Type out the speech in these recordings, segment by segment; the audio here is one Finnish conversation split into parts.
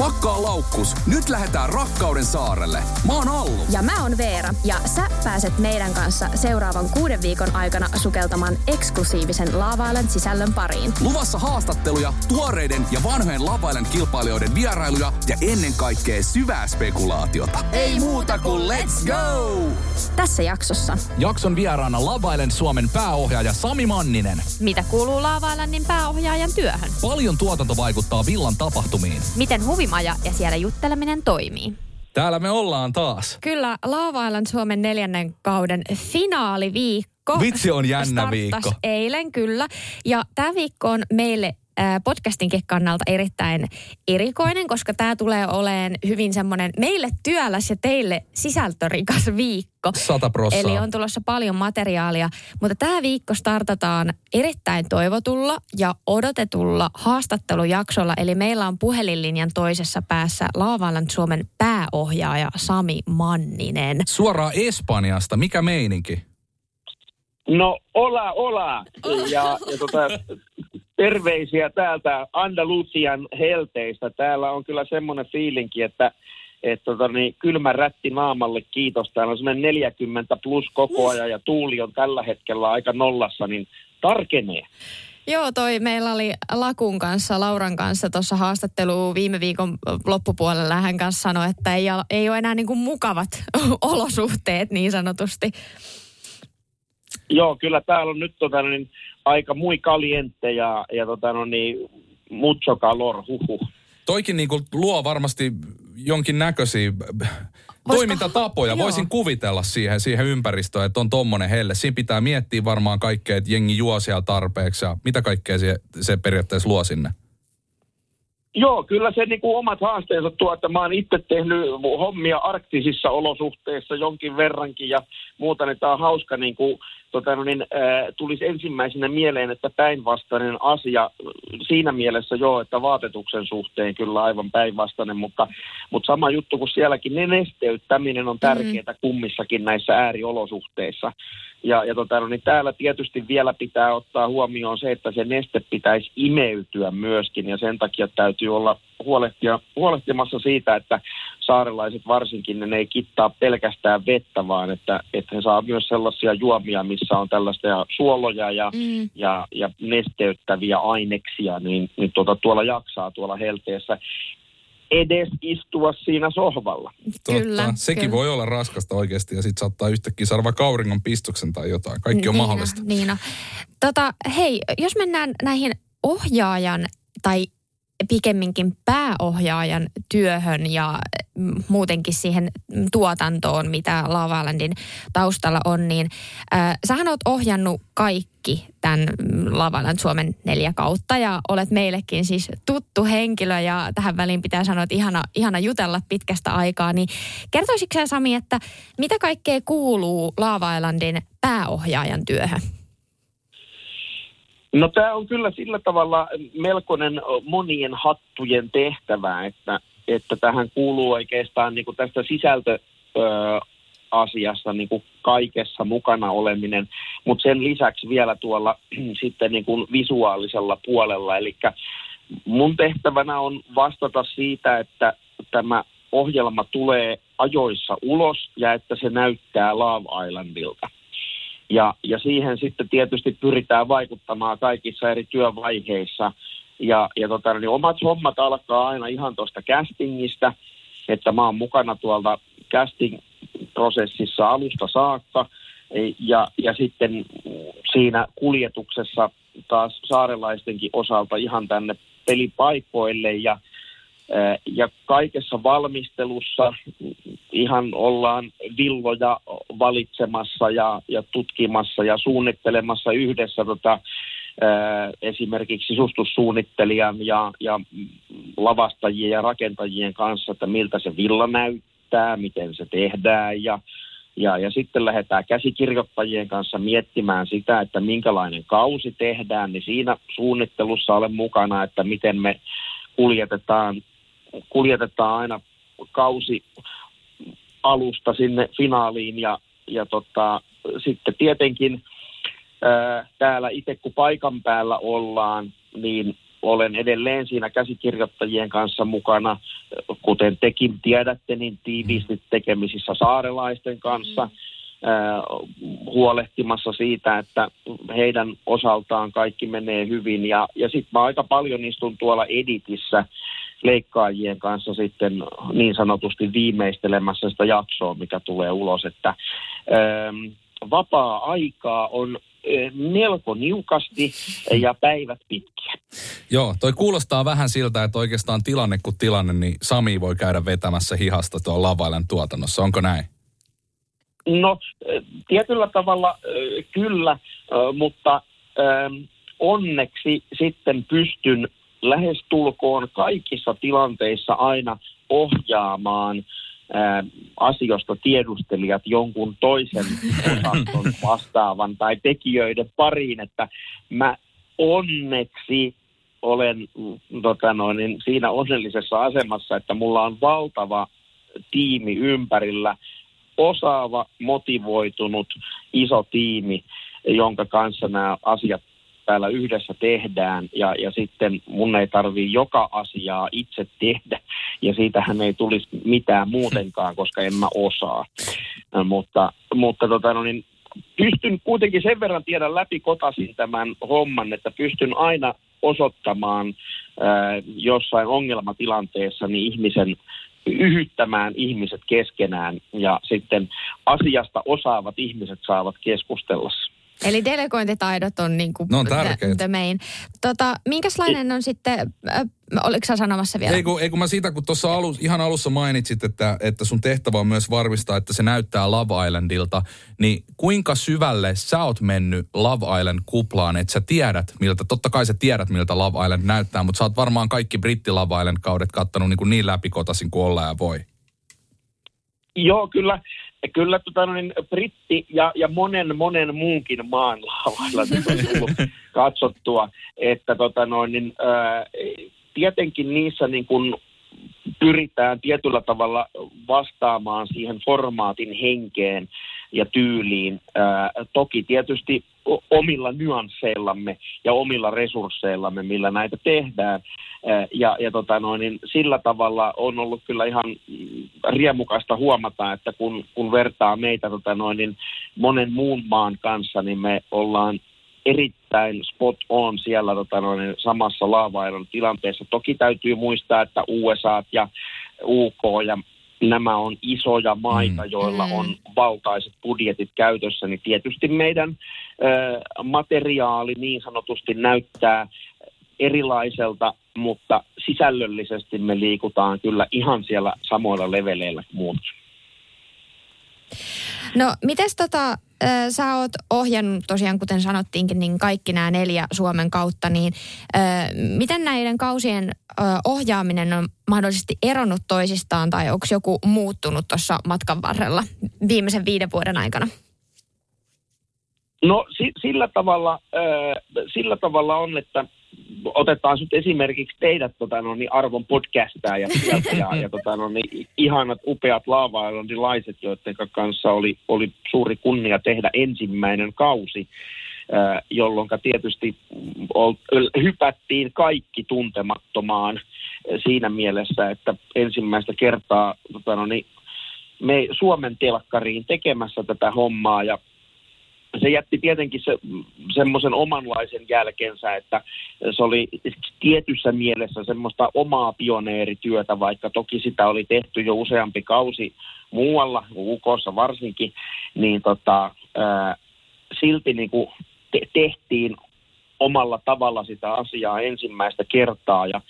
Pakkaa laukkus, nyt lähdetään rakkauden saarelle. Mä oon Allu. Ja mä oon Veera. Ja sä pääset meidän kanssa seuraavan kuuden viikon aikana sukeltamaan eksklusiivisen Laavailen sisällön pariin. Luvassa haastatteluja, tuoreiden ja vanhojen Lavailen kilpailijoiden vierailuja ja ennen kaikkea syvää spekulaatiota. Ei muuta kuin let's go! Tässä jaksossa. Jakson vieraana Lavailen Suomen pääohjaaja Sami Manninen. Mitä kuuluu Laavailenin pääohjaajan työhön? Paljon tuotanto vaikuttaa villan tapahtumiin. Miten huvimaja ja siellä jutteleminen toimii? Täällä me ollaan taas. Kyllä, Lava Island Suomen neljännen kauden finaaliviikko. Vitsi on jännä viikko. eilen kyllä. Ja tämä viikko on meille podcastinkin kannalta erittäin erikoinen, koska tämä tulee olemaan hyvin semmoinen meille työläs ja teille sisältörikas viikko. Sata prossaa. Eli on tulossa paljon materiaalia, mutta tämä viikko startataan erittäin toivotulla ja odotetulla haastattelujaksolla. Eli meillä on puhelinlinjan toisessa päässä Laavalan Suomen pääohjaaja Sami Manninen. Suoraan Espanjasta, mikä meininki? No, ola, ola. Ja, ja tota, terveisiä täältä Andalusian helteistä. Täällä on kyllä semmoinen fiilinki, että et tota, niin, kylmä rätti naamalle, kiitos. Täällä on semmoinen 40 plus koko ajan ja tuuli on tällä hetkellä aika nollassa, niin tarkenee. Joo, toi meillä oli Lakun kanssa, Lauran kanssa tuossa haastattelu viime viikon loppupuolella. Hän kanssa sanoi, että ei, ole- ei ole enää niin kuin mukavat olosuhteet niin sanotusti. Joo, kyllä täällä on nyt tota, niin, aika muy caliente ja, ja tota, no, niin, mucho calor, huhu. Toikin niinku luo varmasti jonkin näköisiä toimintatapoja. Joo. Voisin kuvitella siihen, siihen ympäristöön, että on tommonen helle. Siinä pitää miettiä varmaan kaikkea, että jengi juo siellä tarpeeksi ja mitä kaikkea se, se periaatteessa luo sinne. Joo, kyllä se niin kuin omat haasteensa tuo, että mä oon itse tehnyt hommia arktisissa olosuhteissa jonkin verrankin ja muuta, niin tämä on hauska niin kuin, tota, no niin, äh, tulisi ensimmäisenä mieleen, että päinvastainen asia siinä mielessä joo, että vaatetuksen suhteen kyllä aivan päinvastainen, mutta, mutta sama juttu kuin sielläkin, ne nesteyttäminen on tärkeää mm. kummissakin näissä ääriolosuhteissa. Ja, ja tota, no, niin täällä tietysti vielä pitää ottaa huomioon se, että se neste pitäisi imeytyä myöskin ja sen takia täytyy olla huolehtia, huolehtimassa siitä, että saarelaiset varsinkin, ne ei kittaa pelkästään vettä, vaan että, että he saa myös sellaisia juomia, missä on tällaista suoloja ja, Mm. ja, ja nesteyttäviä aineksia, niin, niin tuota, tuolla jaksaa tuolla helteessä edes istua siinä sohvalla. Kyllä, Sekin kyllä. voi olla raskasta oikeasti ja sitten saattaa yhtäkkiä saada vaikka auringon pistuksen tai jotain. Kaikki on Niina, mahdollista. Niina. Tota, hei, jos mennään näihin ohjaajan tai pikemminkin pääohjaajan työhön ja muutenkin siihen tuotantoon, mitä Lava Islandin taustalla on, niin äh, sähän oot ohjannut kaikki tämän Lava Island Suomen neljä kautta ja olet meillekin siis tuttu henkilö ja tähän väliin pitää sanoa, että ihana, ihana jutella pitkästä aikaa, niin kertoisitko sä Sami, että mitä kaikkea kuuluu Lava Islandin pääohjaajan työhön? No tämä on kyllä sillä tavalla melkoinen monien hattujen tehtävä, että, että tähän kuuluu oikeastaan niin kuin tästä sisältö asiassa niin kuin kaikessa mukana oleminen, mutta sen lisäksi vielä tuolla sitten niin kuin visuaalisella puolella. Eli mun tehtävänä on vastata siitä, että tämä ohjelma tulee ajoissa ulos ja että se näyttää Love Islandilta. Ja, ja siihen sitten tietysti pyritään vaikuttamaan kaikissa eri työvaiheissa. Ja, ja tota, niin omat hommat alkaa aina ihan tuosta castingista, että mä oon mukana tuolta casting-prosessissa alusta saakka. Ja, ja sitten siinä kuljetuksessa taas saarelaistenkin osalta ihan tänne pelipaikoille ja ja kaikessa valmistelussa ihan ollaan villoja valitsemassa ja, ja tutkimassa ja suunnittelemassa yhdessä tota, esimerkiksi sisustussuunnittelijan ja, ja lavastajien ja rakentajien kanssa, että miltä se villa näyttää, miten se tehdään. Ja, ja, ja sitten lähdetään käsikirjoittajien kanssa miettimään sitä, että minkälainen kausi tehdään, niin siinä suunnittelussa olen mukana, että miten me kuljetetaan, kuljetetaan aina kausi alusta sinne finaaliin. Ja, ja tota, sitten tietenkin ää, täällä itse kun paikan päällä ollaan, niin olen edelleen siinä käsikirjoittajien kanssa mukana. kuten tekin tiedätte, niin tiiviisti tekemisissä saarelaisten kanssa. Mm huolehtimassa siitä, että heidän osaltaan kaikki menee hyvin. Ja, ja sitten mä aika paljon istun tuolla editissä leikkaajien kanssa sitten niin sanotusti viimeistelemässä sitä jaksoa, mikä tulee ulos, että ähm, vapaa-aikaa on melko niukasti ja päivät pitkiä. Joo, toi kuulostaa vähän siltä, että oikeastaan tilanne kuin tilanne, niin Sami voi käydä vetämässä hihasta tuon Lavailen tuotannossa. Onko näin? No, tietyllä tavalla kyllä, mutta onneksi sitten pystyn lähestulkoon kaikissa tilanteissa aina ohjaamaan asioista tiedustelijat jonkun toisen osaston vastaavan tai tekijöiden pariin, että mä onneksi olen tota noin, niin siinä onnellisessa asemassa, että mulla on valtava tiimi ympärillä, osaava, motivoitunut, iso tiimi, jonka kanssa nämä asiat täällä yhdessä tehdään ja, ja sitten mun ei tarvii joka asiaa itse tehdä ja siitähän ei tulisi mitään muutenkaan, koska en mä osaa. Mutta, mutta tota, no niin, pystyn kuitenkin sen verran tiedä läpi kotasin tämän homman, että pystyn aina osoittamaan ää, jossain ongelmatilanteessa niin ihmisen yhyttämään ihmiset keskenään ja sitten asiasta osaavat ihmiset saavat keskustella. Eli delegointitaidot on niin kuin no on the, the main. Tota, minkälainen on sitten, äh, oliko sä sanomassa vielä? Ei kun, ei kun mä siitä, kun tuossa alus, ihan alussa mainitsit, että, että sun tehtävä on myös varmistaa, että se näyttää Love Islandilta, niin kuinka syvälle sä oot mennyt Love Island kuplaan, että sä tiedät miltä, totta kai sä tiedät miltä Love Island näyttää, mutta sä oot varmaan kaikki Britti Love Island kaudet kattanut niin, kuin niin läpikotasin kuin olla ja voi. Joo, kyllä kyllä tota, niin, britti ja, ja monen monen muunkin maan lavailla on tullut katsottua, että tota, noin, niin, ää, tietenkin niissä niin kun pyritään tietyllä tavalla vastaamaan siihen formaatin henkeen ja tyyliin. Ää, toki tietysti omilla nyansseillamme ja omilla resursseillamme, millä näitä tehdään. Ja, ja tota noin, niin sillä tavalla on ollut kyllä ihan riemukaista huomata, että kun, kun vertaa meitä tota noin, niin monen muun maan kanssa, niin me ollaan erittäin spot on siellä tota noin, niin samassa laavailun tilanteessa. Toki täytyy muistaa, että USA ja UK ja nämä on isoja maita, mm. joilla on mm. valtaiset budjetit käytössä, niin tietysti meidän ö, materiaali niin sanotusti näyttää erilaiselta, mutta sisällöllisesti me liikutaan kyllä ihan siellä samoilla leveleillä muut. No, mites tota, sä oot ohjannut tosiaan, kuten sanottiinkin, niin kaikki nämä neljä Suomen kautta, niin miten näiden kausien ohjaaminen on mahdollisesti eronnut toisistaan tai onko joku muuttunut tuossa matkan varrella viimeisen viiden vuoden aikana? No sillä tavalla, sillä tavalla on, että otetaan nyt esimerkiksi teidät tota, no, niin arvon podcastaa ja, ja, ja tota, no, niin, ihanat upeat laavailondilaiset, joiden kanssa oli, oli suuri kunnia tehdä ensimmäinen kausi, jolloin tietysti hypättiin kaikki tuntemattomaan siinä mielessä, että ensimmäistä kertaa tota, no, niin, me Suomen telkkariin tekemässä tätä hommaa ja se jätti tietenkin se, semmoisen omanlaisen jälkensä, että se oli tietyssä mielessä semmoista omaa pioneerityötä, vaikka toki sitä oli tehty jo useampi kausi muualla, UKssa varsinkin, niin tota, ää, silti niin kuin te- tehtiin omalla tavalla sitä asiaa ensimmäistä kertaa ja,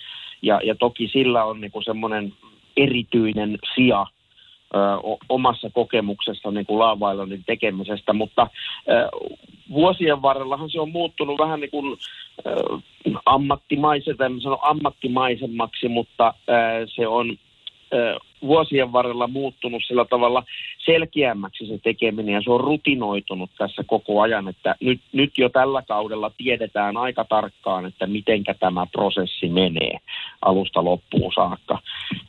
ja, ja toki sillä on niin kuin semmoinen erityinen sija – omassa kokemuksessa niin kuin laavailonin tekemisestä, mutta vuosien varrellahan se on muuttunut vähän niin kuin ammattimaisemmaksi, en sano ammattimaisemmaksi, mutta se on vuosien varrella muuttunut sillä tavalla selkeämmäksi se tekeminen ja se on rutinoitunut tässä koko ajan, että nyt, nyt jo tällä kaudella tiedetään aika tarkkaan, että mitenkä tämä prosessi menee alusta loppuun saakka.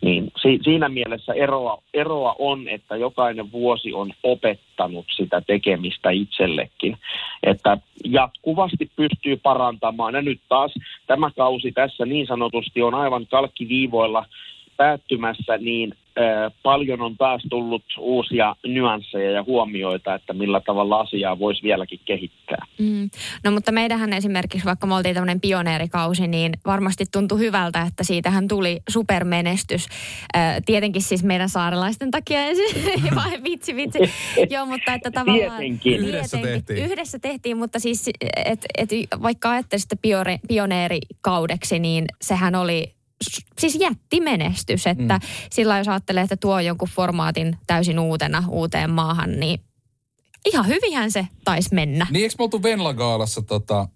Niin si, siinä mielessä eroa, eroa on, että jokainen vuosi on opettanut sitä tekemistä itsellekin, että jatkuvasti pystyy parantamaan ja nyt taas tämä kausi tässä niin sanotusti on aivan kalkkiviivoilla päättymässä, niin paljon on taas tullut uusia nyansseja ja huomioita, että millä tavalla asiaa voisi vieläkin kehittää. Mm. No mutta meidähän esimerkiksi, vaikka me oltiin tämmöinen pioneerikausi, niin varmasti tuntui hyvältä, että siitähän tuli supermenestys. Tietenkin siis meidän saarelaisten takia ensin, vai vitsi vitsi. Joo, mutta että tavallaan... Tietenkin. Yhdessä tehtiin. Yhdessä tehtiin, mutta siis et, et, vaikka ajattelisitte pioneerikaudeksi, niin sehän oli siis jättimenestys, että mm. sillä jos ajattelee, että tuo jonkun formaatin täysin uutena uuteen maahan, niin ihan hyvinhän se taisi mennä. Niin eikö me oltu Venla-gaalassa tota,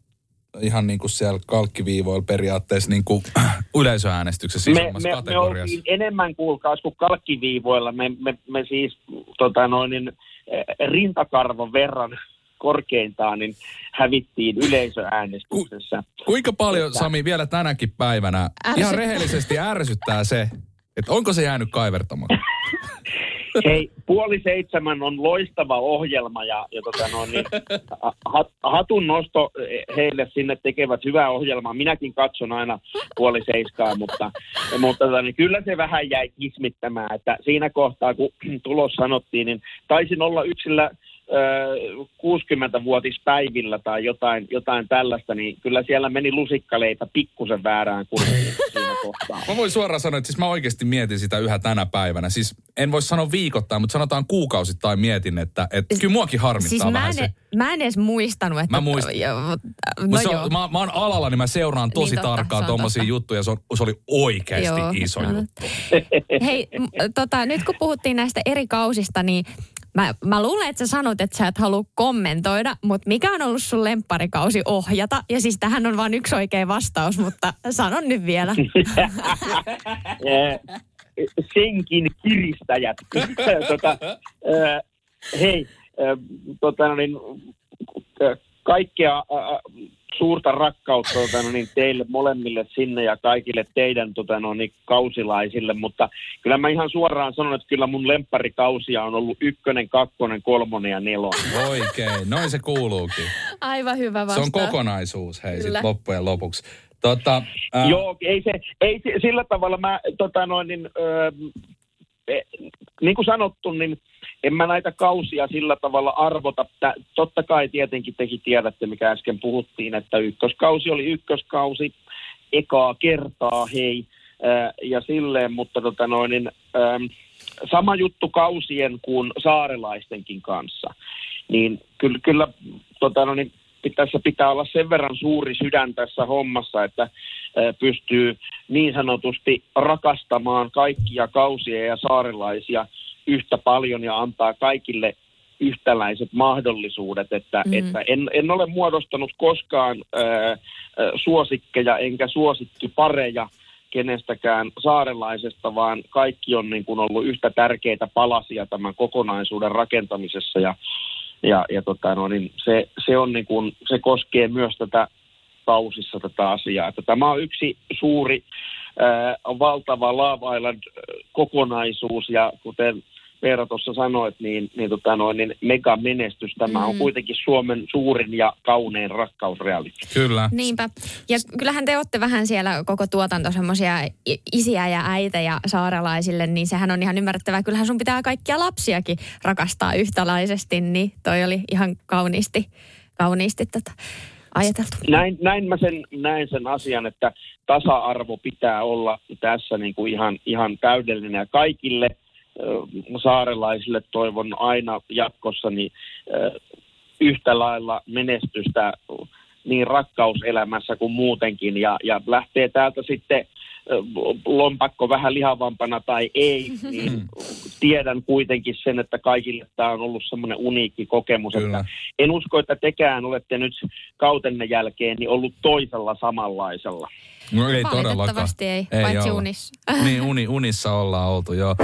ihan niin kuin siellä kalkkiviivoilla periaatteessa niin kuin yleisöäänestyksessä me, me, kategoriassa? Me enemmän kuulkaas kuin kalkkiviivoilla. Me, me, me siis tota noin, rintakarvon verran korkeintaan niin hävittiin yleisöäänestyksessä. Ku, kuinka paljon, että, Sami, vielä tänäkin päivänä ärsy... ihan rehellisesti ärsyttää se, että onko se jäänyt kaivertamaan? Hei, puoli seitsemän on loistava ohjelma ja, ja tota noin, niin, hat, hatun nosto heille sinne tekevät hyvää ohjelmaa. Minäkin katson aina puoli seiskaa, mutta, mutta tota, niin kyllä se vähän jäi kismittämään, että siinä kohtaa kun tulos sanottiin, niin taisin olla yksillä 60-vuotispäivillä tai jotain, jotain tällaista, niin kyllä siellä meni lusikkaleita pikkusen väärään kurssiin siinä kohtaa. Mä voin suoraan sanoa, että siis mä oikeasti mietin sitä yhä tänä päivänä. Siis en voi sanoa viikoittain, mutta sanotaan kuukausittain mietin, että, että kyllä muakin harmittaa siis vähän mä en, se. Mä en edes muistanut, että... Mä muistan. Jo, no se on, mä, mä oon alalla, niin mä seuraan tosi niin totta, tarkkaan tuommoisia juttuja. Se, on, se oli oikeasti joo, iso no, juttu. Hei, tota, nyt kun puhuttiin näistä eri kausista, niin Mä, mä luulen, että sä sanot, että sä et halua kommentoida, mutta mikä on ollut sun lempparikausi ohjata? Ja siis tähän on vain yksi oikea vastaus, mutta sanon nyt vielä. Senkin kiristäjät. tota, hei, tota, niin, kaikkea suurta rakkautta tota, no niin, teille molemmille sinne ja kaikille teidän tota, no niin, kausilaisille, mutta kyllä mä ihan suoraan sanon, että kyllä mun lempparikausia on ollut ykkönen, kakkonen, kolmonen ja nelonen. Oikein, noin se kuuluukin. Aivan hyvä vastaus. Se on kokonaisuus, hei, sit loppujen lopuksi. Tota, ää... Joo, ei se, ei se, sillä tavalla mä, tota noin, niin, öö, niin kuin sanottu, niin en mä näitä kausia sillä tavalla arvota. Totta kai tietenkin tekin tiedätte, mikä äsken puhuttiin, että ykköskausi oli ykköskausi ekaa kertaa, hei, ja silleen, mutta tota noin, niin, sama juttu kausien kuin saarelaistenkin kanssa. Niin kyllä, kyllä tota noin, niin, tässä pitää olla sen verran suuri sydän tässä hommassa, että pystyy niin sanotusti rakastamaan kaikkia kausia ja saarelaisia yhtä paljon ja antaa kaikille yhtäläiset mahdollisuudet, että, mm. että en, en ole muodostanut koskaan ää, suosikkeja enkä suosikki pareja kenestäkään saarelaisesta, vaan kaikki on niin kuin ollut yhtä tärkeitä palasia tämän kokonaisuuden rakentamisessa ja, ja, ja tota, no, niin se, se, on niin kuin, se koskee myös tätä kausissa tätä asiaa. Että tämä on yksi suuri ää, valtava Love Island-kokonaisuus ja kuten Veera tuossa sanoit, niin, niin, tota noin, niin mega menestys. Tämä mm. on kuitenkin Suomen suurin ja kaunein rakkausreality. Kyllä. Niinpä. Ja kyllähän te olette vähän siellä koko tuotanto semmoisia isiä ja äitejä saarelaisille, niin sehän on ihan ymmärrettävää. Kyllähän sun pitää kaikkia lapsiakin rakastaa yhtälaisesti, niin toi oli ihan kauniisti, kauniisti tota ajateltu. Näin, näin mä sen, näin sen asian, että tasa-arvo pitää olla tässä niin kuin ihan, ihan täydellinen ja kaikille – saarelaisille toivon aina jatkossa niin, yhtä lailla menestystä niin rakkauselämässä kuin muutenkin. Ja, ja lähtee täältä sitten lompakko vähän lihavampana tai ei, niin tiedän kuitenkin sen, että kaikille tämä on ollut semmoinen uniikki kokemus. Että en usko, että tekään olette nyt kautenne jälkeen niin ollut toisella samanlaisella. No ei todellakaan. ei, ei paitsi olla. unissa. Niin, uni, unissa ollaan oltu, joo.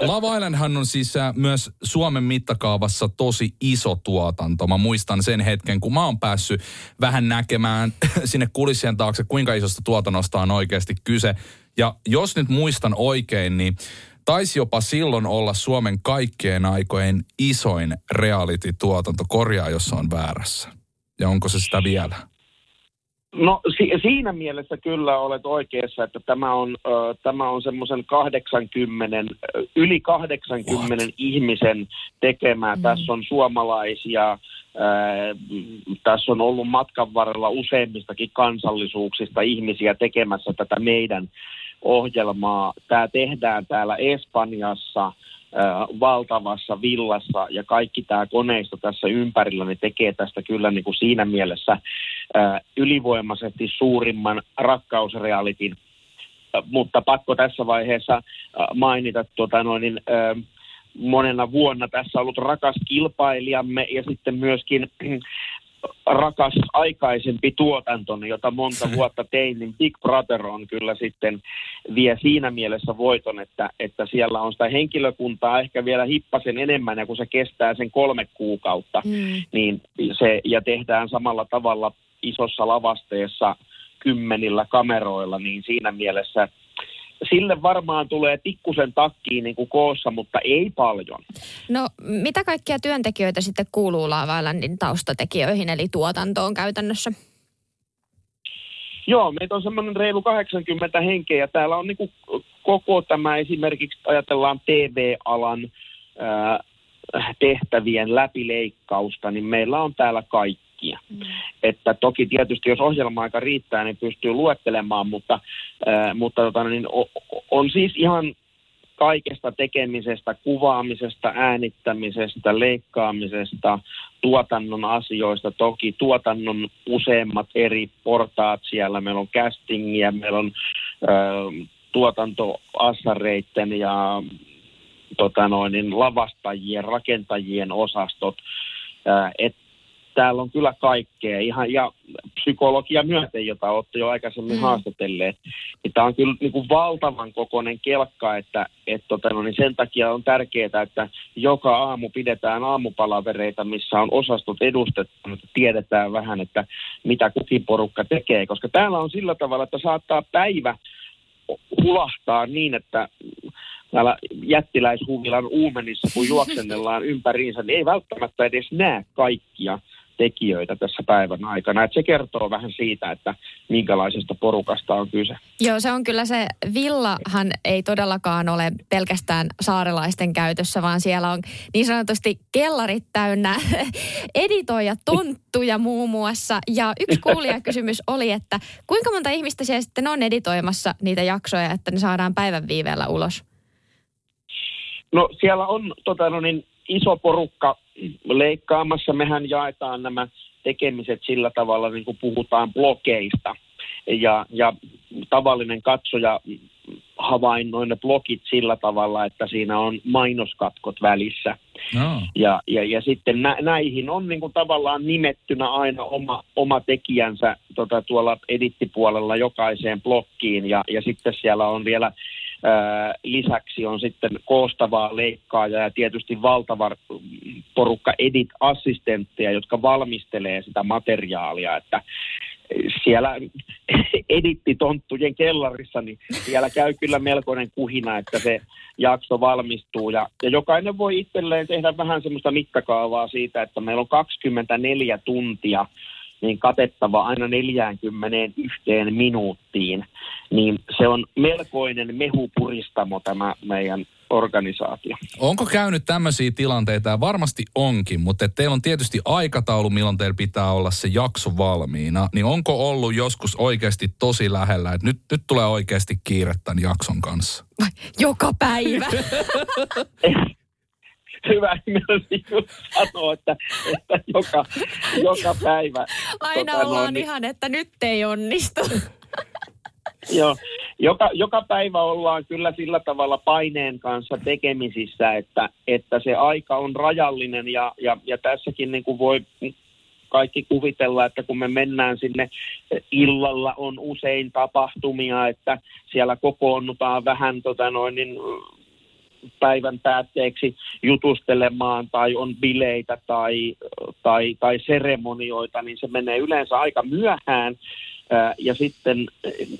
Love Islandhan on siis äh, myös Suomen mittakaavassa tosi iso tuotanto. Mä muistan sen hetken, kun mä oon päässyt vähän näkemään sinne kulissien taakse, kuinka isosta tuotannosta on oikeasti kyse. Ja jos nyt muistan oikein, niin taisi jopa silloin olla Suomen kaikkien aikojen isoin reality-tuotanto. Korjaa, jos on väärässä. ja onko se sitä vielä? No si- siinä mielessä kyllä olet oikeassa, että tämä on, ö, tämä on semmoisen 80, yli 80 What? ihmisen tekemää. Mm. Tässä on suomalaisia, tässä on ollut matkan varrella useimmistakin kansallisuuksista ihmisiä tekemässä tätä meidän ohjelmaa. Tämä tehdään täällä Espanjassa – valtavassa villassa ja kaikki tämä koneisto tässä ympärillä niin tekee tästä kyllä niin kuin siinä mielessä ylivoimaisesti suurimman rakkausrealitin. Mutta pakko tässä vaiheessa mainita tuota noin, niin, monena vuonna tässä ollut rakas kilpailijamme ja sitten myöskin rakas aikaisempi tuotantoni, jota monta vuotta tein, niin Big Brother on kyllä sitten vie siinä mielessä voiton, että, että siellä on sitä henkilökuntaa ehkä vielä hippasen enemmän, ja kun se kestää sen kolme kuukautta, mm. niin se, ja tehdään samalla tavalla isossa lavasteessa kymmenillä kameroilla, niin siinä mielessä sille varmaan tulee pikkusen takkiin niin kuin koossa, mutta ei paljon. No mitä kaikkia työntekijöitä sitten kuuluu Lava Islandin taustatekijöihin, eli tuotantoon käytännössä? Joo, meitä on semmoinen reilu 80 henkeä ja täällä on niin kuin koko tämä esimerkiksi ajatellaan TV-alan ää, tehtävien läpileikkausta, niin meillä on täällä kaikki kaikkia. Mm. Että toki tietysti jos ohjelma-aika riittää, niin pystyy luettelemaan, mutta, äh, mutta tota, niin on, siis ihan kaikesta tekemisestä, kuvaamisesta, äänittämisestä, leikkaamisesta, tuotannon asioista. Toki tuotannon useimmat eri portaat siellä. Meillä on castingia, meillä on äh, tuotantoassareitten ja tota noin, niin lavastajien, rakentajien osastot. Äh, et täällä on kyllä kaikkea, ihan ja psykologia myöten, jota olette jo aikaisemmin mm. haastatelleet. Niin tämä on kyllä niin kuin valtavan kokoinen kelkka, että et tota, no, niin sen takia on tärkeää, että joka aamu pidetään aamupalavereita, missä on osastot edustettu, että tiedetään vähän, että mitä kukin porukka tekee, koska täällä on sillä tavalla, että saattaa päivä hulahtaa niin, että täällä jättiläishuvilan uumenissa, kun juoksennellaan ympäriinsä, niin ei välttämättä edes näe kaikkia tekijöitä tässä päivän aikana. Että se kertoo vähän siitä, että minkälaisesta porukasta on kyse. Joo, se on kyllä se villahan ei todellakaan ole pelkästään saarelaisten käytössä, vaan siellä on niin sanotusti kellarit täynnä editoija tonttuja muun muassa. Ja yksi kuulijakysymys oli, että kuinka monta ihmistä siellä sitten on editoimassa niitä jaksoja, että ne saadaan päivän viiveellä ulos? No siellä on tota, no niin, iso porukka leikkaamassa. Mehän jaetaan nämä tekemiset sillä tavalla, niin kuin puhutaan blogeista. Ja, ja tavallinen katsoja havainnoi ne blogit sillä tavalla, että siinä on mainoskatkot välissä. No. Ja, ja, ja sitten nä, näihin on niin kuin tavallaan nimettynä aina oma, oma tekijänsä tota, tuolla edittipuolella jokaiseen blokkiin. Ja, ja sitten siellä on vielä lisäksi on sitten koostavaa leikkaaja ja tietysti valtava porukka edit-assistentteja, jotka valmistelee sitä materiaalia, että siellä edittitonttujen kellarissa, niin siellä käy kyllä melkoinen kuhina, että se jakso valmistuu. Ja, ja jokainen voi itselleen tehdä vähän semmoista mittakaavaa siitä, että meillä on 24 tuntia niin katettava aina 41 minuuttiin, niin se on melkoinen mehupuristamo tämä meidän organisaatio. Onko käynyt tämmöisiä tilanteita, ja varmasti onkin, mutta teillä on tietysti aikataulu, milloin teillä pitää olla se jakso valmiina, niin onko ollut joskus oikeasti tosi lähellä, että nyt, nyt tulee oikeasti kiire tämän jakson kanssa? Joka päivä. hyvä myös sanoa, että, että joka, joka päivä. Aina tota, ollaan noin, ihan, että nyt ei onnistu. Joo, joka, joka päivä ollaan kyllä sillä tavalla paineen kanssa tekemisissä, että, että se aika on rajallinen ja, ja, ja tässäkin niin kuin voi kaikki kuvitella, että kun me mennään sinne illalla on usein tapahtumia, että siellä kokoonnutaan vähän tota noin, niin päivän päätteeksi jutustelemaan tai on bileitä tai, tai, tai seremonioita, niin se menee yleensä aika myöhään. Ja sitten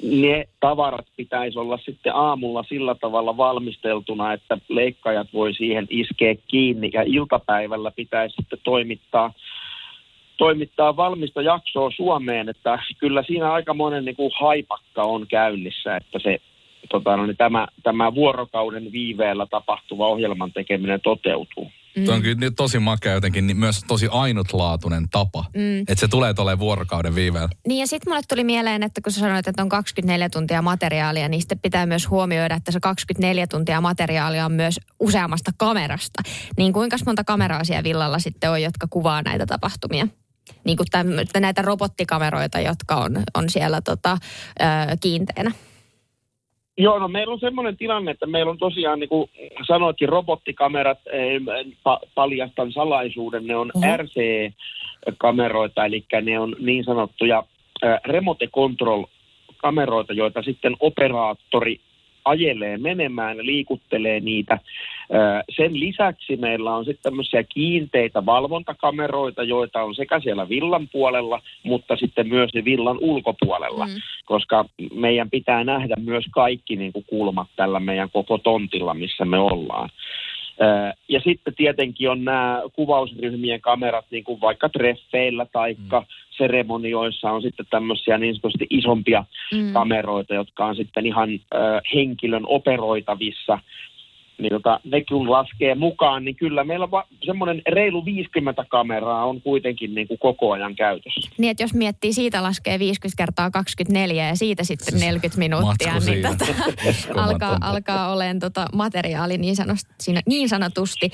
ne tavarat pitäisi olla sitten aamulla sillä tavalla valmisteltuna, että leikkajat voi siihen iskeä kiinni ja iltapäivällä pitäisi sitten toimittaa toimittaa valmista jaksoa Suomeen, että kyllä siinä aika monen niin kuin haipakka on käynnissä, että se tota, no, niin tämä, tämä vuorokauden viiveellä tapahtuva ohjelman tekeminen toteutuu. Mm. Tuo on kyllä tosi makea jotenkin, niin myös tosi ainutlaatuinen tapa, mm. että se tulee tuolle vuorokauden viiveellä. Niin ja sitten mulle tuli mieleen, että kun sä sanoit, että on 24 tuntia materiaalia, niin sitten pitää myös huomioida, että se 24 tuntia materiaalia on myös useammasta kamerasta. Niin kuinka monta kameraa siellä villalla sitten on, jotka kuvaa näitä tapahtumia? Niin kuin tämän, näitä robottikameroita, jotka on, on siellä tota, ö, kiinteänä. Joo, no meillä on semmoinen tilanne, että meillä on tosiaan, niin kuin sanoitkin, robottikamerat, pa- paljastan salaisuuden, ne on uh-huh. RC-kameroita, eli ne on niin sanottuja remote control kameroita, joita sitten operaattori ajelee menemään ja liikuttelee niitä. Sen lisäksi meillä on sitten tämmöisiä kiinteitä valvontakameroita, joita on sekä siellä villan puolella, mutta sitten myös villan ulkopuolella, mm. koska meidän pitää nähdä myös kaikki niin kuin kulmat tällä meidän koko tontilla, missä me ollaan. Ja sitten tietenkin on nämä kuvausryhmien kamerat, niin kuin vaikka treffeillä tai mm. seremonioissa on sitten tämmöisiä niin sanotusti isompia mm. kameroita, jotka on sitten ihan äh, henkilön operoitavissa niin tota, ne kun laskee mukaan, niin kyllä meillä va- semmoinen reilu 50 kameraa on kuitenkin niin kuin koko ajan käytössä. Niin, että jos miettii, siitä laskee 50 kertaa 24 ja siitä sitten 40 minuuttia, niin tota, alkaa, alkaa olemaan tota materiaali niin, sanotusti, niin sanotusti.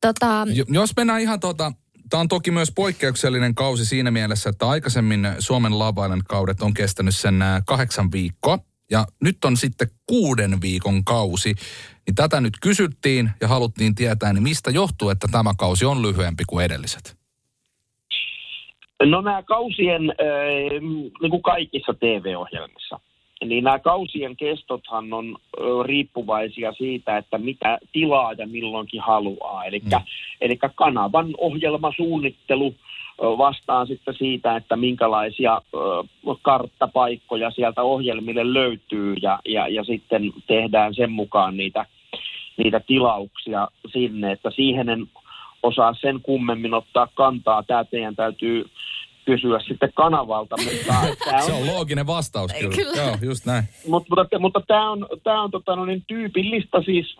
Tota... Jos mennään ihan tota, Tämä on toki myös poikkeuksellinen kausi siinä mielessä, että aikaisemmin Suomen Love kaudet on kestänyt sen kahdeksan viikkoa. Ja nyt on sitten kuuden viikon kausi. Niin tätä nyt kysyttiin ja haluttiin tietää, niin mistä johtuu, että tämä kausi on lyhyempi kuin edelliset? No nämä kausien, äh, niin kuin kaikissa TV-ohjelmissa, niin nämä kausien kestothan on riippuvaisia siitä, että mitä tilaa ja milloinkin haluaa. Eli mm. kanavan ohjelmasuunnittelu vastaan sitten siitä, että minkälaisia karttapaikkoja sieltä ohjelmille löytyy ja, ja, ja sitten tehdään sen mukaan niitä, niitä tilauksia sinne, että siihen en osaa sen kummemmin ottaa kantaa. Tämä teidän täytyy kysyä sitten kanavalta. Mutta on, se on looginen vastaus kyllä. kyllä. Joo, just näin. Mut, mutta, mutta tämä on, tämä on tota, no niin, tyypillistä siis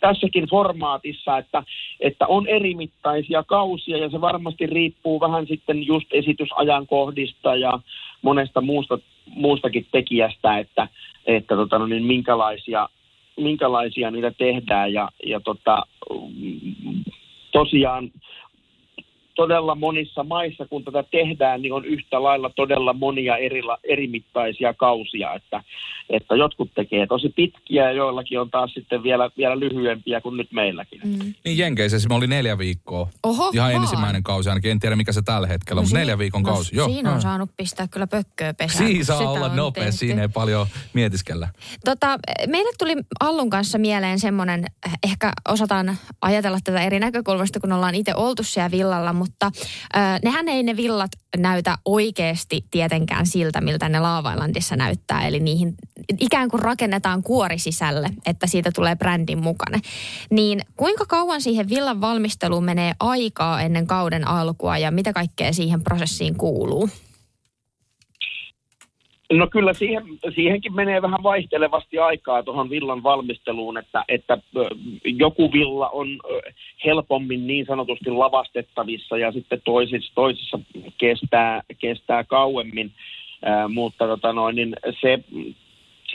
tässäkin formaatissa, että, että on erimittaisia kausia ja se varmasti riippuu vähän sitten just esitysajankohdista ja monesta muusta, muustakin tekijästä, että, että tota, no niin, minkälaisia, minkälaisia niitä tehdään ja, ja tota, tosiaan todella monissa maissa, kun tätä tehdään, niin on yhtä lailla todella monia eri, erimittaisia kausia, että, että jotkut tekee tosi pitkiä ja joillakin on taas sitten vielä, vielä lyhyempiä kuin nyt meilläkin. Mm. Niin Jenkeissä oli neljä viikkoa. Oho, Ihan vaan. ensimmäinen kausi ainakin, en tiedä mikä se tällä hetkellä on, no, mutta neljä viikon no, kausi. Joo. Siinä on saanut pistää kyllä pökköä pesään. Siinä saa olla nopea, tehty. siinä ei paljon mietiskellä. Tota, meille tuli Allun kanssa mieleen semmoinen, ehkä osataan ajatella tätä eri näkökulmasta, kun ollaan itse oltu siellä villalla, mutta mutta äh, nehän ei ne villat näytä oikeasti tietenkään siltä, miltä ne Laava-Islandissa näyttää. Eli niihin ikään kuin rakennetaan kuori sisälle, että siitä tulee brändin mukana. Niin kuinka kauan siihen villan valmisteluun menee aikaa ennen kauden alkua ja mitä kaikkea siihen prosessiin kuuluu? No kyllä siihen, siihenkin menee vähän vaihtelevasti aikaa tuohon villan valmisteluun, että, että joku villa on helpommin niin sanotusti lavastettavissa ja sitten toisissa, toisissa kestää, kestää kauemmin, Ää, mutta tota noin, niin se,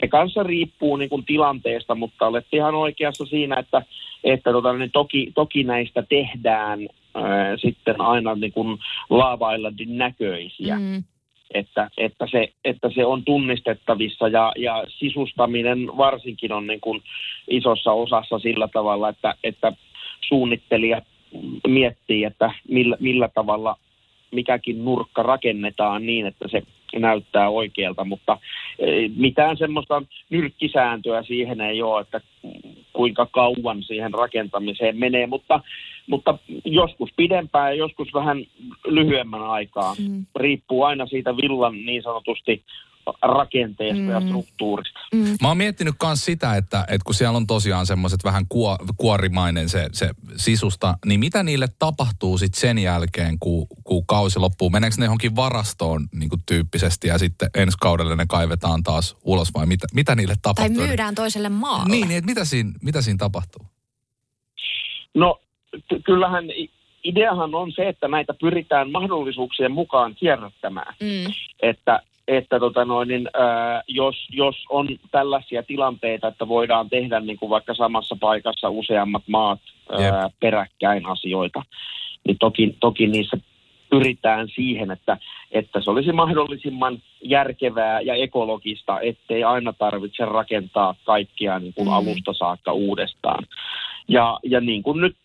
se kanssa riippuu niin kuin tilanteesta, mutta olet ihan oikeassa siinä, että, että tota, niin toki, toki näistä tehdään ää, sitten aina niin kuin näköisiä. Mm että, että, se, että se on tunnistettavissa ja, ja sisustaminen varsinkin on niin kuin isossa osassa sillä tavalla, että, että suunnittelija miettii, että millä, millä tavalla mikäkin nurkka rakennetaan niin, että se näyttää oikealta, mutta e, mitään semmoista nyrkkisääntöä siihen ei ole, että kuinka kauan siihen rakentamiseen menee, mutta, mutta joskus pidempään ja joskus vähän lyhyemmän aikaa. Mm. Riippuu aina siitä villan niin sanotusti rakenteesta mm. ja struktuurista. Mm. Mä oon miettinyt myös sitä, että, että kun siellä on tosiaan semmoiset vähän kuo, kuorimainen se, se sisusta, niin mitä niille tapahtuu sitten sen jälkeen, kun, kun kausi loppuu? Meneekö ne johonkin varastoon niin kuin tyyppisesti ja sitten ensi kaudelle ne kaivetaan taas ulos vai mitä, mitä niille tapahtuu? Tai myydään toiselle maalle. Niin, niin että mitä siinä, mitä siinä tapahtuu? No kyllähän ideahan on se, että näitä pyritään mahdollisuuksien mukaan kierrättämään. Mm. Että, että tota noin, niin, ää, jos, jos on tällaisia tilanteita, että voidaan tehdä niin kuin vaikka samassa paikassa useammat maat ää, peräkkäin asioita, niin toki, toki niissä pyritään siihen, että, että se olisi mahdollisimman järkevää ja ekologista, ettei aina tarvitse rakentaa kaikkia niin kuin mm. alusta saakka uudestaan. Ja, ja niin kuin nyt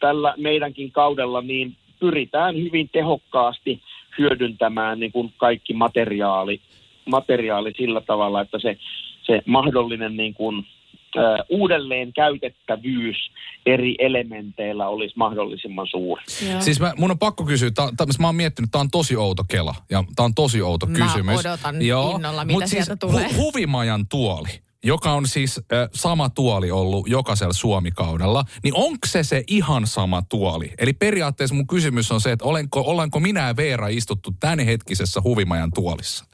tällä meidänkin kaudella, niin pyritään hyvin tehokkaasti hyödyntämään niin kuin kaikki materiaali, materiaali sillä tavalla, että se, se mahdollinen niin kuin, uudelleen käytettävyys eri elementeillä olisi mahdollisimman suuri. Joo. Siis mä, mun on pakko kysyä, tää, tää, mä oon miettinyt, tämä on tosi outo kela ja tämä on tosi outo mä kysymys. Mä odotan Joo, innolla, mitä siis sieltä tulee. Hu- huvimajan tuoli joka on siis äh, sama tuoli ollut jokaisella Suomikaudella, niin onko se se ihan sama tuoli? Eli periaatteessa mun kysymys on se, että olenko, olenko minä ja Veera istuttu tämänhetkisessä huvimajan tuolissa?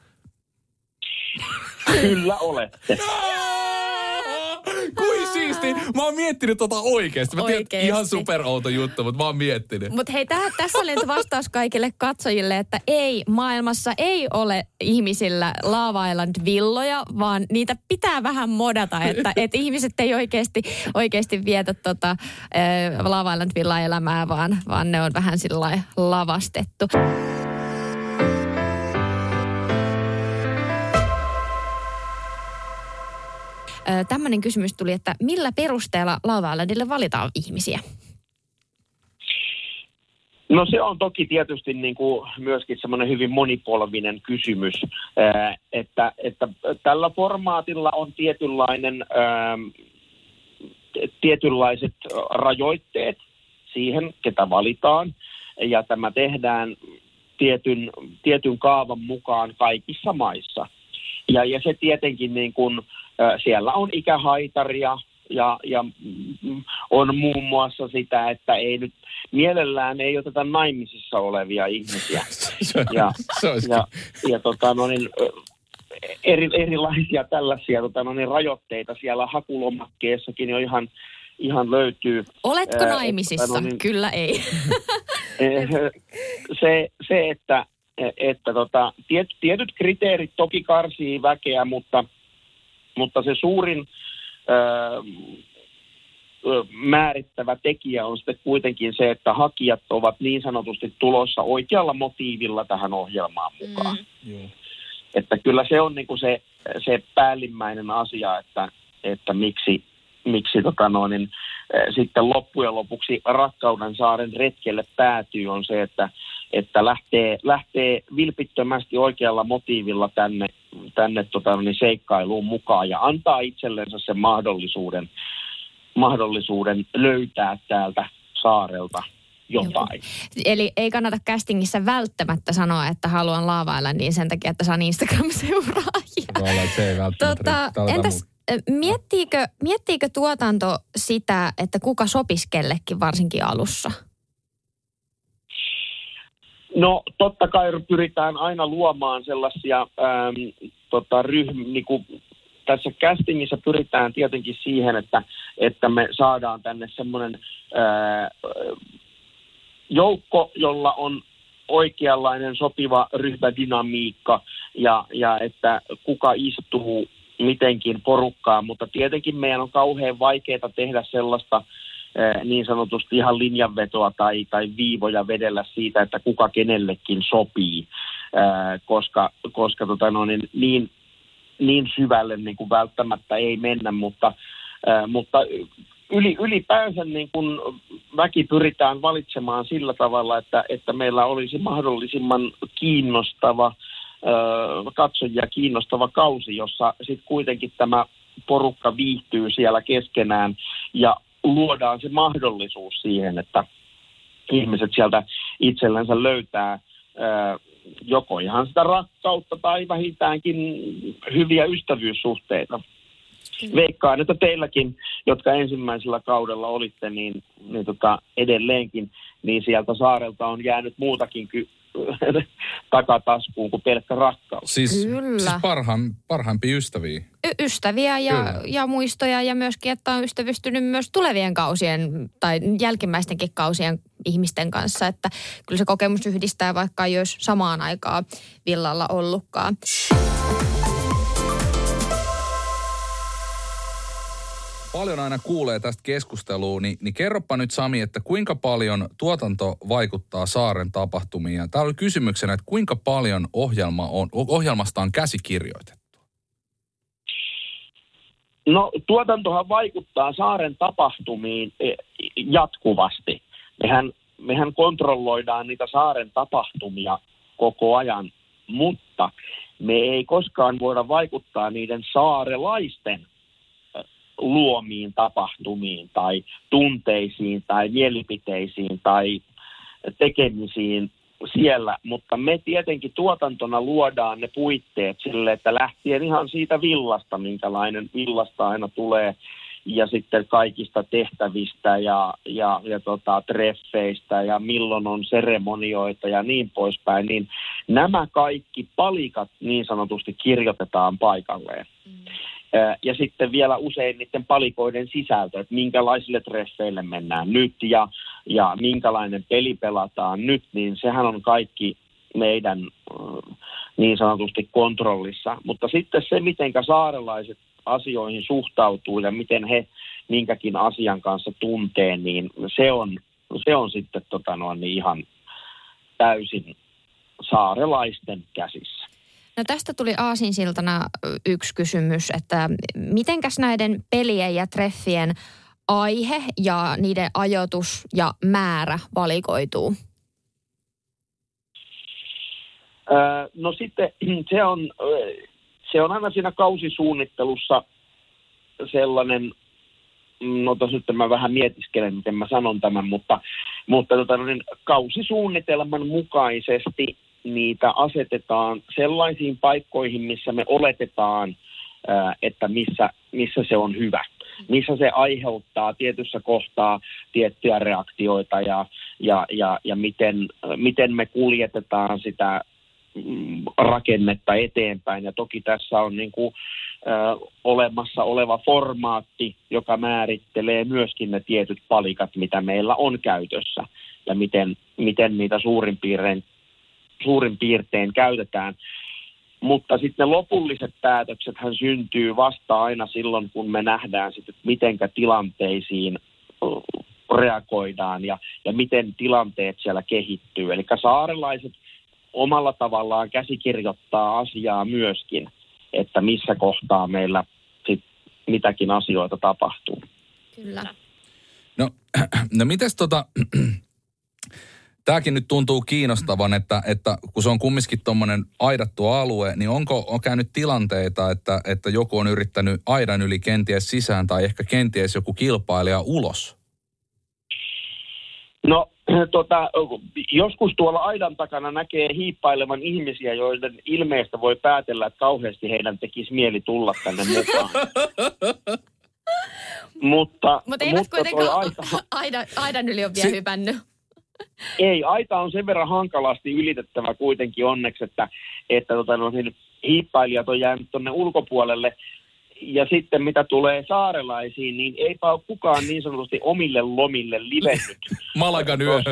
Kyllä olette. Kui siisti. Mä oon miettinyt tota oikeesti. Mä oikeesti. tiedän, ihan superouto juttu, mutta mä oon miettinyt. Mutta hei, täh, tässä oli nyt vastaus kaikille katsojille, että ei, maailmassa ei ole ihmisillä Lava Island-villoja, vaan niitä pitää vähän modata, että et ihmiset ei oikeasti, oikeasti vietä tota, äh, Lava Island-villa-elämää, vaan, vaan ne on vähän sillä lavastettu. Tämmöinen kysymys tuli, että millä perusteella Lava valitaan ihmisiä? No se on toki tietysti niin kuin myöskin semmoinen hyvin monipolvinen kysymys, että, että tällä formaatilla on tietynlainen, tietynlaiset rajoitteet siihen, ketä valitaan, ja tämä tehdään tietyn, tietyn kaavan mukaan kaikissa maissa. Ja, ja se tietenkin niin kuin, siellä on ikähaitaria ja, ja on muun muassa sitä, että ei nyt mielellään ei oteta naimisissa olevia ihmisiä. ja, ja, ja tota, no niin, eri, erilaisia tällaisia tota, no niin, rajoitteita siellä hakulomakkeessakin jo ihan, ihan löytyy. Oletko naimisissa? Että, no niin, Kyllä ei. se, se, että, että tota, tiet, tietyt kriteerit toki karsii väkeä, mutta – mutta se suurin öö, määrittävä tekijä on sitten kuitenkin se, että hakijat ovat niin sanotusti tulossa oikealla motiivilla tähän ohjelmaan mukaan. Mm. Että kyllä se on niin kuin se, se päällimmäinen asia, että, että miksi, miksi tota noin, niin, sitten loppujen lopuksi Rakkauden saaren retkelle päätyy on se, että, että lähtee, lähtee vilpittömästi oikealla motiivilla tänne, tänne tota, niin seikkailuun mukaan ja antaa itsellensä sen mahdollisuuden, mahdollisuuden löytää täältä saarelta jotain. Eli ei kannata castingissa välttämättä sanoa, että haluan laavailla niin sen takia, että saan Instagram-seuraajia. se ei välttämättä tota, entäs miettiikö, miettiikö tuotanto sitä, että kuka sopisi kellekin varsinkin alussa? No totta kai pyritään aina luomaan sellaisia ähm, tota, ryhmiä, niin kuin tässä castingissa pyritään tietenkin siihen, että, että me saadaan tänne semmoinen joukko, jolla on oikeanlainen sopiva ryhmädynamiikka ja, ja että kuka istuu mitenkin porukkaan, mutta tietenkin meidän on kauhean vaikeaa tehdä sellaista niin sanotusti ihan linjanvetoa tai, tai viivoja vedellä siitä, että kuka kenellekin sopii, koska, koska tota no, niin, niin, niin syvälle niin kuin välttämättä ei mennä, mutta, mutta yli, ylipäänsä niin kuin väki pyritään valitsemaan sillä tavalla, että, että meillä olisi mahdollisimman kiinnostava katsojia kiinnostava kausi, jossa sitten kuitenkin tämä porukka viihtyy siellä keskenään ja luodaan se mahdollisuus siihen, että ihmiset sieltä itsellensä löytää joko ihan sitä rakkautta tai vähintäänkin hyviä ystävyyssuhteita. Veikkaan, että teilläkin, jotka ensimmäisellä kaudella olitte, niin, niin tota, edelleenkin, niin sieltä saarelta on jäänyt muutakin ky- takataskuun kuin pelkkä rakkaus. Siis, Kyllä. siis parhaan, parhaimpia ystäviä. Y- ystäviä ja, Kyllä. ja muistoja ja myöskin, että on ystävystynyt myös tulevien kausien tai jälkimmäistenkin kausien ihmisten kanssa. Että kyllä se kokemus yhdistää, vaikka ei olisi samaan aikaan villalla ollutkaan. Paljon aina kuulee tästä keskustelua, niin, niin kerropa nyt Sami, että kuinka paljon tuotanto vaikuttaa saaren tapahtumiin. Ja Täällä oli kysymyksenä, että kuinka paljon ohjelma on, ohjelmasta on käsikirjoitettu. No tuotantohan vaikuttaa saaren tapahtumiin eh, jatkuvasti. Mehän, mehän kontrolloidaan niitä saaren tapahtumia koko ajan, mutta me ei koskaan voida vaikuttaa niiden saarelaisten luomiin tapahtumiin tai tunteisiin tai mielipiteisiin tai tekemisiin siellä, mutta me tietenkin tuotantona luodaan ne puitteet sille, että lähtien ihan siitä villasta, minkälainen villasta aina tulee, ja sitten kaikista tehtävistä ja, ja, ja tota, treffeistä ja milloin on seremonioita ja niin poispäin, niin nämä kaikki palikat niin sanotusti kirjoitetaan paikalleen. Ää, Ja sitten vielä usein niiden palikoiden sisältö, että minkälaisille treffeille mennään nyt ja, ja minkälainen peli pelataan nyt, niin sehän on kaikki meidän niin sanotusti kontrollissa. Mutta sitten se, miten saarelaiset asioihin suhtautuu ja miten he minkäkin asian kanssa tuntee, niin se on, se on sitten tota noin, ihan täysin saarelaisten käsissä. No tästä tuli aasinsiltana yksi kysymys, että mitenkäs näiden pelien ja treffien aihe ja niiden ajoitus ja määrä valikoituu? No sitten se on, se on aina siinä kausisuunnittelussa sellainen, no tos nyt mä vähän mietiskelen, miten mä sanon tämän, mutta, mutta tota, niin, kausisuunnitelman mukaisesti niitä asetetaan sellaisiin paikkoihin, missä me oletetaan, että missä, missä se on hyvä. Missä se aiheuttaa tietyssä kohtaa tiettyjä reaktioita ja, ja, ja, ja miten, miten me kuljetetaan sitä mm, rakennetta eteenpäin. Ja toki tässä on niin kuin, ö, olemassa oleva formaatti, joka määrittelee myöskin ne tietyt palikat, mitä meillä on käytössä ja miten, miten niitä suurin piirtein, suurin piirtein käytetään. Mutta sitten ne lopulliset päätökset hän syntyy vasta aina silloin, kun me nähdään sitten, että mitenkä tilanteisiin ö, reagoidaan ja, ja miten tilanteet siellä kehittyy. Eli saarelaiset omalla tavallaan käsikirjoittaa asiaa myöskin, että missä kohtaa meillä sit mitäkin asioita tapahtuu. Kyllä. No, no mites tota, tämäkin nyt tuntuu kiinnostavan, että, että kun se on kumminkin tuommoinen aidattu alue, niin onko on käynyt tilanteita, että, että joku on yrittänyt aidan yli kenties sisään tai ehkä kenties joku kilpailija ulos? No tota, joskus tuolla aidan takana näkee hiippailevan ihmisiä, joiden ilmeistä voi päätellä, että kauheasti heidän tekisi mieli tulla tänne mukaan. mutta, Mutta eivät toi kuitenkaan aita, aidan, aidan yli ole vielä Si- hypännyt. Ei, aita on sen verran hankalasti ylitettävä kuitenkin onneksi, että, että tota, no, niin hiippailijat on jäänyt tuonne ulkopuolelle. Ja sitten mitä tulee saarelaisiin, niin eipä ole kukaan niin sanotusti omille lomille livennyt. Malagan yö.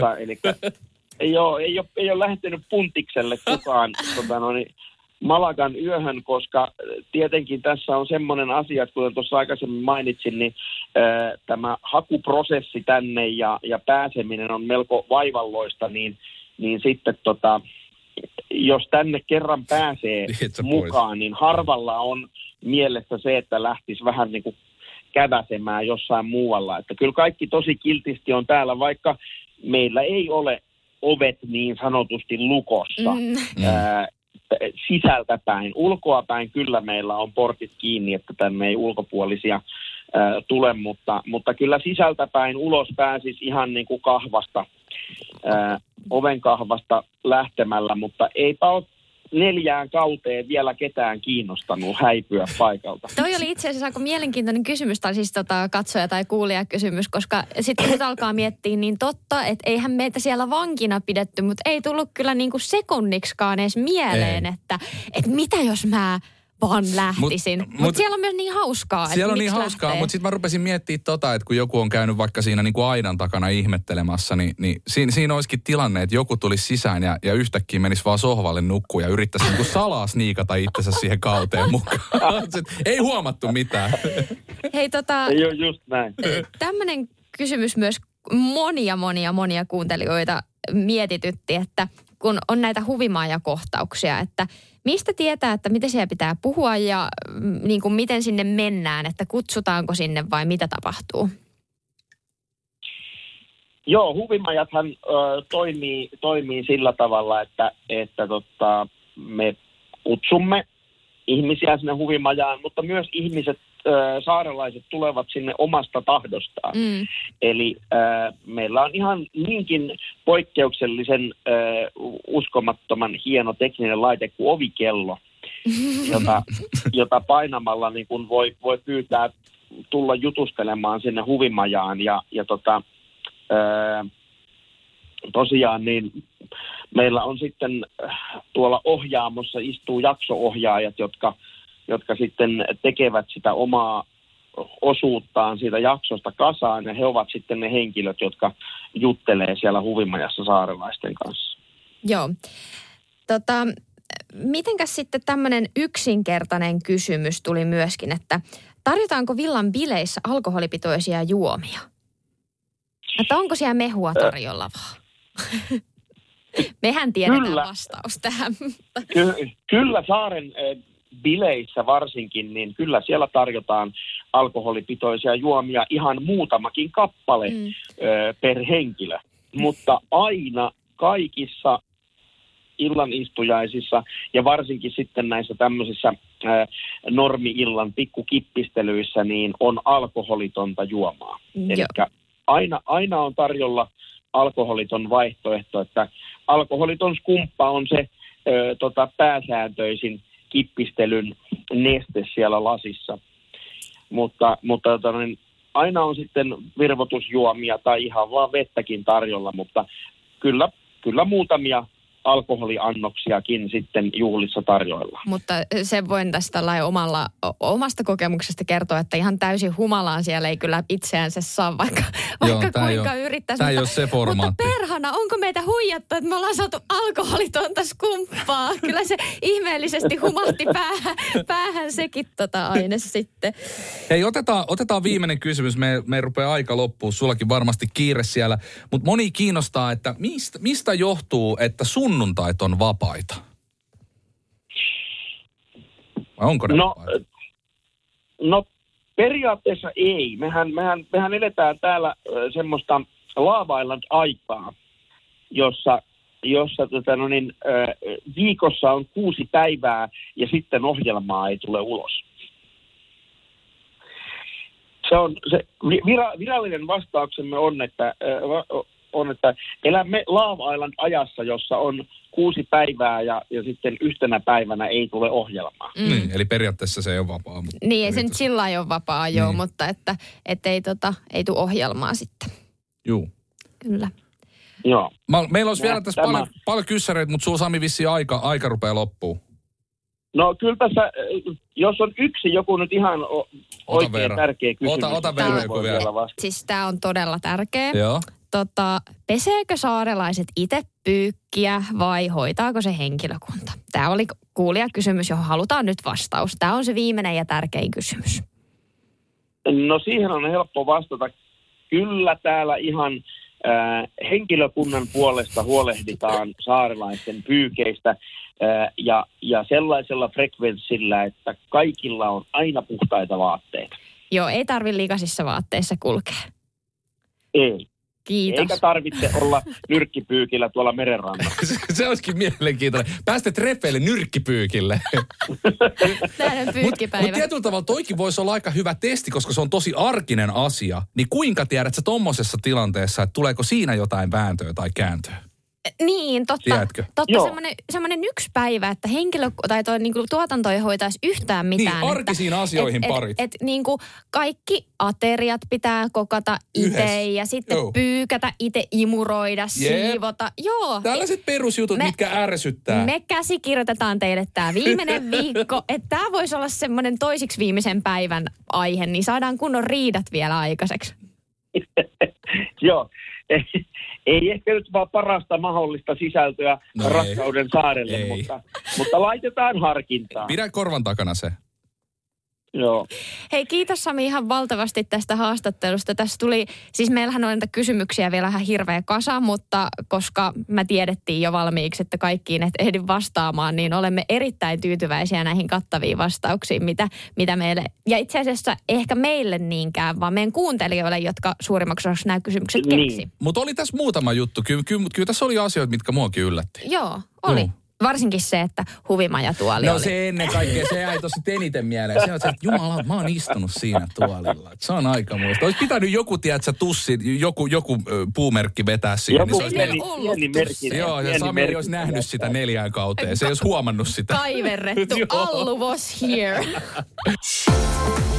Joo, ei ole, ei ole lähtenyt puntikselle kukaan tota, no, niin, Malagan yöhön, koska äh, tietenkin tässä on semmoinen asia, että kuten tuossa aikaisemmin mainitsin, niin ää, tämä hakuprosessi tänne ja, ja pääseminen on melko vaivalloista, niin, niin sitten tota, jos tänne kerran pääsee Niin, mukaan, niin harvalla on mielessä se, että lähtisi vähän niin kuin käväsemään jossain muualla. Että kyllä kaikki tosi kiltisti on täällä, vaikka meillä ei ole ovet niin sanotusti lukossa Mm. ää, sisältä päin. Ulkoa päin kyllä meillä on portit kiinni, että tänne ei ulkopuolisia ää, tule, mutta, mutta kyllä sisältä päin ulos pääsisi ihan niin kuin kahvasta ää, ovenkahvasta lähtemällä, mutta eipä ole neljään kauteen vielä ketään kiinnostanut häipyä paikalta. Toi oli itse asiassa aika mielenkiintoinen kysymys, tai siis tota katsoja tai kuulija kysymys, koska sitten nyt alkaa miettiä niin totta, että eihän meitä siellä vankina pidetty, mutta ei tullut kyllä niinku sekunniksikaan edes mieleen, että, että mitä jos mä vaan lähtisin. Mutta mut, mut siellä on myös niin hauskaa. Siellä on niin hauskaa, mutta sitten mä rupesin miettimään tota, että kun joku on käynyt vaikka siinä niin kuin aidan takana ihmettelemässä, niin, niin siinä, siinä olisikin tilanne, että joku tulisi sisään ja, ja yhtäkkiä menisi vaan sohvalle nukkuun ja yrittäisi niin kuin salaa sniikata itsensä siihen kauteen mukaan. Ei huomattu mitään. Hei tota, Ei ole just näin. Tämmöinen kysymys myös monia, monia, monia kuuntelijoita mietitytti, että kun on näitä huvimaajakohtauksia, että mistä tietää, että miten siellä pitää puhua ja mm, niin kuin miten sinne mennään, että kutsutaanko sinne vai mitä tapahtuu? Joo, huvimajathan ö, toimii, toimii sillä tavalla, että, että tota, me kutsumme ihmisiä sinne huvimajaan, mutta myös ihmiset, saarelaiset tulevat sinne omasta tahdostaan. Mm. Eli ö, meillä on ihan niinkin poikkeuksellisen ö, uskomattoman hieno tekninen laite kuin ovikello, jota, jota painamalla niin kun voi, voi pyytää tulla jutustelemaan sinne huvimajaan. Ja, ja tota, ö, tosiaan niin meillä on sitten äh, tuolla ohjaamossa istuu jakso-ohjaajat, jotka, jotka sitten tekevät sitä omaa osuuttaan siitä jaksosta kasaan ja he ovat sitten ne henkilöt, jotka juttelee siellä huvimajassa saarelaisten kanssa. Joo. Tota, mitenkäs sitten tämmöinen yksinkertainen kysymys tuli myöskin, että tarjotaanko villan bileissä alkoholipitoisia juomia? Että onko siellä mehua tarjolla vaan? Mehän tiedetään Kyllä. vastaus tähän. Ky- kyllä saaren eh, bileissä varsinkin, niin kyllä siellä tarjotaan alkoholipitoisia juomia ihan muutamakin kappale Mm. mm. per henkilö. Mutta aina kaikissa illanistujaisissa ja varsinkin sitten näissä tämmöisissä ää, normi-illan pikkukippistelyissä niin on alkoholitonta juomaa. Joo. Eli aina, aina on tarjolla alkoholiton vaihtoehto, että alkoholiton skumppa on se ö, tota, pääsääntöisin kippistelyn neste siellä lasissa. Mutta, mutta niin, aina on sitten virvotusjuomia tai ihan vaan vettäkin tarjolla, mutta kyllä, kyllä muutamia alkoholiannoksiakin sitten juhlissa tarjoilla. Mutta sen voin tästä omalla, omasta kokemuksesta kertoa, että ihan täysin humalaan siellä ei kyllä itseänsä saa, vaikka, vaikka tää ei kuinka yrittäisi. ei mutta, oo se mutta perhana, onko meitä huijattu, että me ollaan saatu alkoholitonta skumppaa? Kyllä se ihmeellisesti humahti päähän, päähän sekin tota aine sitten. Hei, otetaan, otetaan viimeinen kysymys. Me, me rupeaa aika loppua. Sullakin varmasti kiire siellä. Mutta moni kiinnostaa, että mistä, mistä johtuu, että sunnuntait on vapaita? Vai onko ne No, vapaita? No periaatteessa ei. Mehän, mehän, mehän eletään täällä ö, semmoista laavailan aikaa, jossa, jossa tota, no niin, ö, viikossa on kuusi päivää ja sitten ohjelmaa ei tule ulos. Se on se vi- vira, virallinen vastauksemme on, että, on, että elämme Love Island ajassa, jossa on kuusi päivää ja, ja sitten yhtenä päivänä ei tule ohjelmaa. Mm. Niin, eli periaatteessa se ei ole vapaa. Mutta Niin, ei se nyt sillä lailla ole vapaa, joo, Niin. mutta että, että ei, tota, ei tule ohjelmaa sitten. Juu. Kyllä. Joo. Mä, meillä olisi Nä- vielä tässä tämä- paljon, paljon kyssäreitä, mutta sulla Sami vissi aika, aika rupeaa loppuun. No kyllä tässä, äh, jos on yksi joku nyt ihan o- oikein Verran. tärkeä kysymys. Ota- ota niin Verran joku vielä. vastata. Siis tämä on todella tärkeä. Joo. Tota, peseekö saarelaiset itse pyykkiä vai hoitaako se henkilökunta? Tämä oli kuulija kysymys, johon halutaan nyt vastaus. Tämä on se viimeinen ja tärkein kysymys. No siihen on helppo vastata. Kyllä täällä ihan äh, henkilökunnan puolesta huolehditaan saarelaisten pyykeistä äh, ja, ja sellaisella frekvenssillä, että kaikilla on aina puhtaita vaatteita. Joo, ei tarvi likaisissa vaatteissa kulkea. Ei. Kiitos. Eikä tarvitse olla nyrkkipyykillä tuolla merenrannalla. se, se olisikin mielenkiintoinen. Päästä treffeille nyrkkipyykille. Mutta pyykkipäivä. mut tietyllä tavalla toikin voisi olla aika hyvä testi, koska se on tosi arkinen asia. Niin kuinka tiedät sä tommosessa tilanteessa, että tuleeko siinä jotain vääntöä tai kääntöä? Niin, totta. Tiedätkö? Totta, Joo. semmoinen, semmoinen yksi päivä, että henkilö tai toi niinku tuotanto ei hoitaisi yhtään mitään. Niin, arkisiin että, asioihin et, parit. Et, et, niinku kaikki ateriat pitää kokata itse ja sitten Joo. pyykätä itse, imuroida, siivota. Joo. Tällaiset perusjutut, Me- mitkä ärsyttää. Me käsikirjoitetaan teille tämä viimeinen viikko, että tämä voisi olla semmoinen toisiksi viimeisen päivän aihe, niin saadaan kunnon riidat vielä aikaiseksi. Joo, ei, ehkä nyt vaan parasta mahdollista sisältöä No no ei. rakkauden saarelle, Ei. mutta, mutta laitetaan harkintaa. Pidä korvan takana se. Joo. Hei, kiitos Sami ihan valtavasti tästä haastattelusta. Tässä tuli, siis meillähän on näitä kysymyksiä vielä ihan hirveä kasa, mutta koska mä tiedettiin jo valmiiksi, että kaikkiin et ehdi vastaamaan, niin olemme erittäin tyytyväisiä näihin kattaviin vastauksiin, mitä, mitä meille, ja itse asiassa ehkä meille niinkään, vaan meidän kuuntelijoille, jotka suurimmaksi osaksi nämä kysymykset Niin. keksi. Mutta oli tässä muutama juttu. Kyllä, kyllä, kyllä tässä oli asioita, mitkä muakin yllätti. Joo, oli. Joo. Varsinkin se, että huvimajatuoli No oli. se ennen kaikkea, se jäi tosi eniten mieleen. Se on se, että jumala, mä oon istunut siinä tuolilla. Se on aika muista. Olisi pitänyt joku, tiedätkö, tussi, joku, joku puumerkki vetää siihen. Joku niin se meillä pieni, ollut pieni tussi. merkki. Joo, ja Sami ei merkki olisi nähnyt sitä neljään kauteen. Se ei olisi huomannut sitä. Kaiverrettu. Allu was here.